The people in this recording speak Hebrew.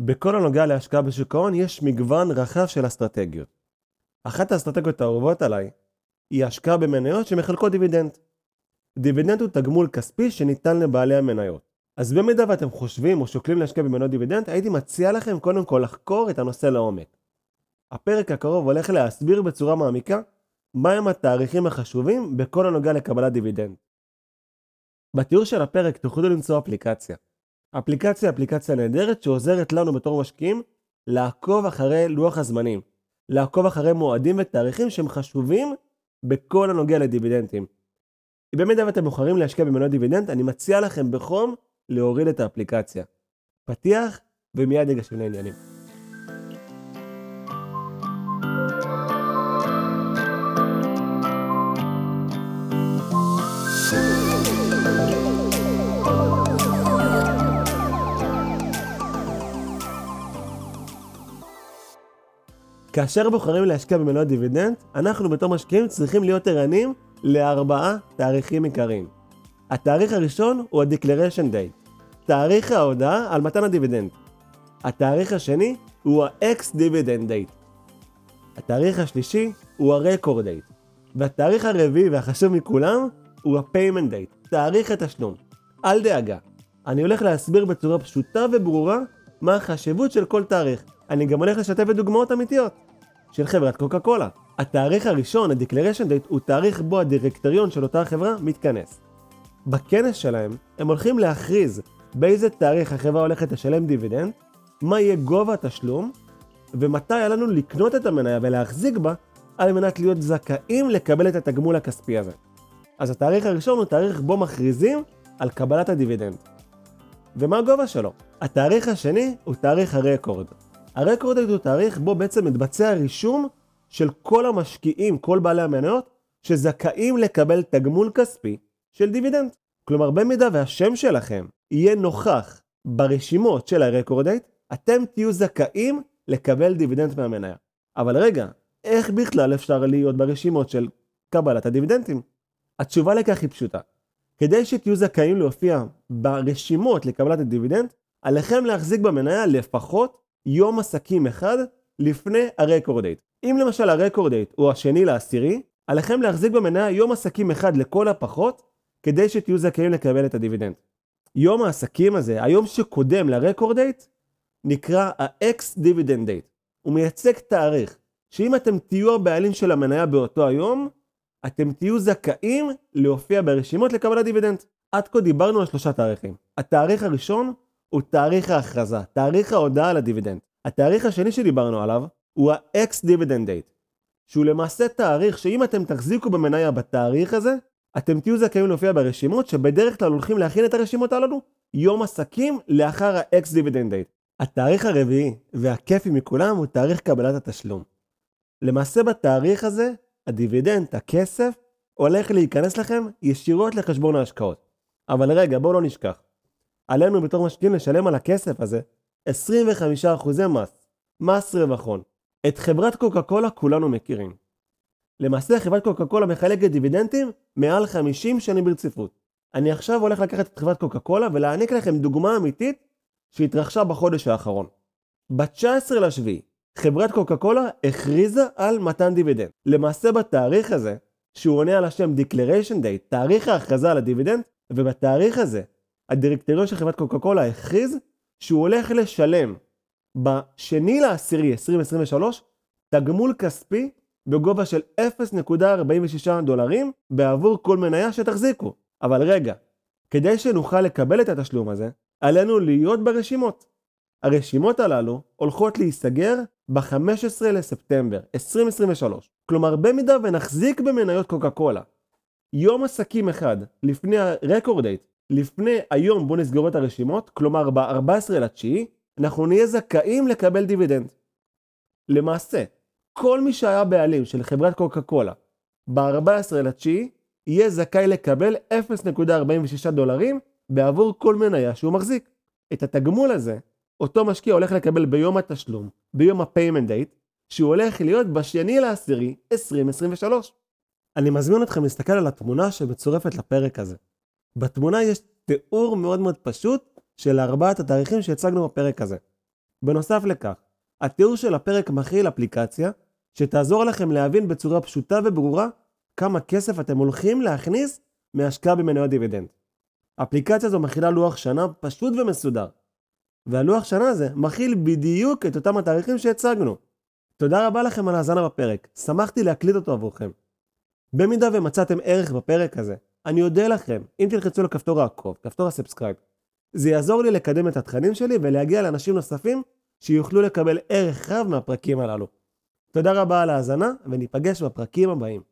בכל הנוגע להשקעה בשוק ההון יש מגוון רחב של אסטרטגיות. אחת האסטרטגיות האהובות עליי היא השקעה במניות שמחלקות דיבידנד. דיבידנד הוא תגמול כספי שניתן לבעלי המניות. אז במידה ואתם חושבים או שוקלים להשקיע במניות דיבידנד, הייתי מציע לכם קודם כל לחקור את הנושא לעומק. הפרק הקרוב הולך להסביר בצורה מעמיקה מהם התאריכים החשובים בכל הנוגע לקבלת דיבידנד. בתיאור של הפרק תוכלו למצוא אפליקציה. אפליקציה אפליקציה נהדרת שעוזרת לנו בתור משקיעים לעקוב אחרי לוח הזמנים, לעקוב אחרי מועדים ותאריכים שהם חשובים בכל הנוגע לדיבידנדים. במידה ואתם בוחרים להשקיע במניות דיבידנד, אני מציע לכם בחום להוריד את האפליקציה. פתיח ומיד ניגשים לעניינים. כאשר בוחרים להשקיע במניות דיבידנד, אנחנו בתור משקיעים צריכים להיות ערניים לארבעה תאריכים עיקריים. התאריך הראשון הוא ה-Declaration Date, תאריך ההודעה על מתן הדיבידנד. התאריך השני הוא ה-Ex-Dividend Date. התאריך השלישי הוא ה-Record Date. והתאריך הרביעי והחשוב מכולם הוא ה-Payment Date, תאריך התשלום. אל דאגה, אני הולך להסביר בצורה פשוטה וברורה מה החשיבות של כל תאריך. אני גם הולך לשתף בדוגמאות אמיתיות. של חברת קוקה קולה. התאריך הראשון, ה-Declaration Date, הוא תאריך בו הדירקטוריון של אותה חברה מתכנס. בכנס שלהם, הם הולכים להכריז באיזה תאריך החברה הולכת לשלם דיבידנד, מה יהיה גובה התשלום, ומתי לנו לקנות את המניה ולהחזיק בה, על מנת להיות זכאים לקבל את התגמול הכספי הזה. אז התאריך הראשון הוא תאריך בו מכריזים על קבלת הדיבידנד. ומה הגובה שלו? התאריך השני הוא תאריך ה record. ה record הוא תאריך בו בעצם מתבצע רישום של כל המשקיעים, כל בעלי המניות, שזכאים לקבל תגמול כספי של דיבידנד. כלומר, במידה והשם שלכם יהיה נוכח ברשימות של ה record date, אתם תהיו זכאים לקבל דיבידנד מהמניה. אבל רגע, איך בכלל אפשר להיות ברשימות של קבלת הדיבידנדים? התשובה לכך היא פשוטה. כדי שתהיו זכאים להופיע ברשימות לקבלת הדיבידנד, עליכם להחזיק במניה לפחות יום עסקים אחד לפני ה record date. אם למשל ה record date הוא השני לעשירי, עליכם להחזיק במניה יום עסקים אחד לכל הפחות, כדי שתהיו זכאים לקבל את הדיבידנד. יום העסקים הזה, היום שקודם ל record date, נקרא ה- Ex-Dividend Date. הוא מייצג תאריך, שאם אתם תהיו הבעלים של המניה באותו היום, אתם תהיו זכאים להופיע ברשימות לקבלת דיבידנד. עד כה דיברנו על שלושה תאריכים. התאריך הראשון הוא תאריך ההכרזה, תאריך ההודעה על הדיבידנד. התאריך השני שדיברנו עליו הוא ה- Ex-Dividend Date, שהוא למעשה תאריך שאם אתם תחזיקו במניה בתאריך הזה, אתם תהיו זכאים להופיע ברשימות שבדרך כלל הולכים להכין את הרשימות הללו יום עסקים לאחר ה- Ex-Dividend Date. התאריך הרביעי והכיפי מכולם הוא תאריך קבלת התשלום. למעשה בתאריך הזה, הדיבידנד, הכסף, הולך להיכנס לכם ישירות לחשבון ההשקעות. אבל רגע, בואו לא נשכח. עלינו בתור משקיעים לשלם על הכסף הזה 25% מס, מס רווחון. את חברת קוקה קולה כולנו מכירים. למעשה חברת קוקה קולה מחלקת דיבידנדים מעל 50 שנים ברציפות. אני עכשיו הולך לקחת את חברת קוקה קולה ולהעניק לכם דוגמה אמיתית שהתרחשה בחודש האחרון. ב-19 לשביעי, חברת קוקה קולה הכריזה על מתן דיבידנד. למעשה בתאריך הזה, שהוא עונה על השם Declaration Date, תאריך ההכרזה על הדיבידנד, ובתאריך הזה הדירקטוריון של חברת קוקה קולה הכריז שהוא הולך לשלם בשני לעשירי 2023 תגמול כספי בגובה של 0.46 דולרים בעבור כל מניה שתחזיקו. אבל רגע, כדי שנוכל לקבל את התשלום הזה, עלינו להיות ברשימות. הרשימות הללו הולכות להיסגר ב-15 לספטמבר 2023. כלומר, במידה ונחזיק במניות קוקה קולה יום עסקים אחד לפני הרקורד דייט לפני היום בו נסגרו את הרשימות, כלומר ב-14 לתשיעי, אנחנו נהיה זכאים לקבל דיבידנד. למעשה, כל מי שהיה בעלים של חברת קוקה קולה ב-14 לתשיעי, יהיה זכאי לקבל 0.46 דולרים בעבור כל מניה שהוא מחזיק. את התגמול הזה, אותו משקיע הולך לקבל ביום התשלום, ביום ה-payment date, שהוא הולך להיות בשני לעשירי 2023. אני מזמין אתכם להסתכל על התמונה שמצורפת לפרק הזה. בתמונה יש תיאור מאוד מאוד פשוט של ארבעת התאריכים שהצגנו בפרק הזה. בנוסף לכך, התיאור של הפרק מכיל אפליקציה שתעזור לכם להבין בצורה פשוטה וברורה כמה כסף אתם הולכים להכניס מהשקעה במניות דיבידנד. האפליקציה הזו מכילה לוח שנה פשוט ומסודר. והלוח שנה הזה מכיל בדיוק את אותם התאריכים שהצגנו. תודה רבה לכם על ההאזנה בפרק, שמחתי להקליט אותו עבורכם. במידה ומצאתם ערך בפרק הזה, אני אודה לכם אם תלחצו לכפתור העקוב, כפתור ה subscribe. זה יעזור לי לקדם את התכנים שלי ולהגיע לאנשים נוספים שיוכלו לקבל ערך רב מהפרקים הללו. תודה רבה על ההאזנה וניפגש בפרקים הבאים.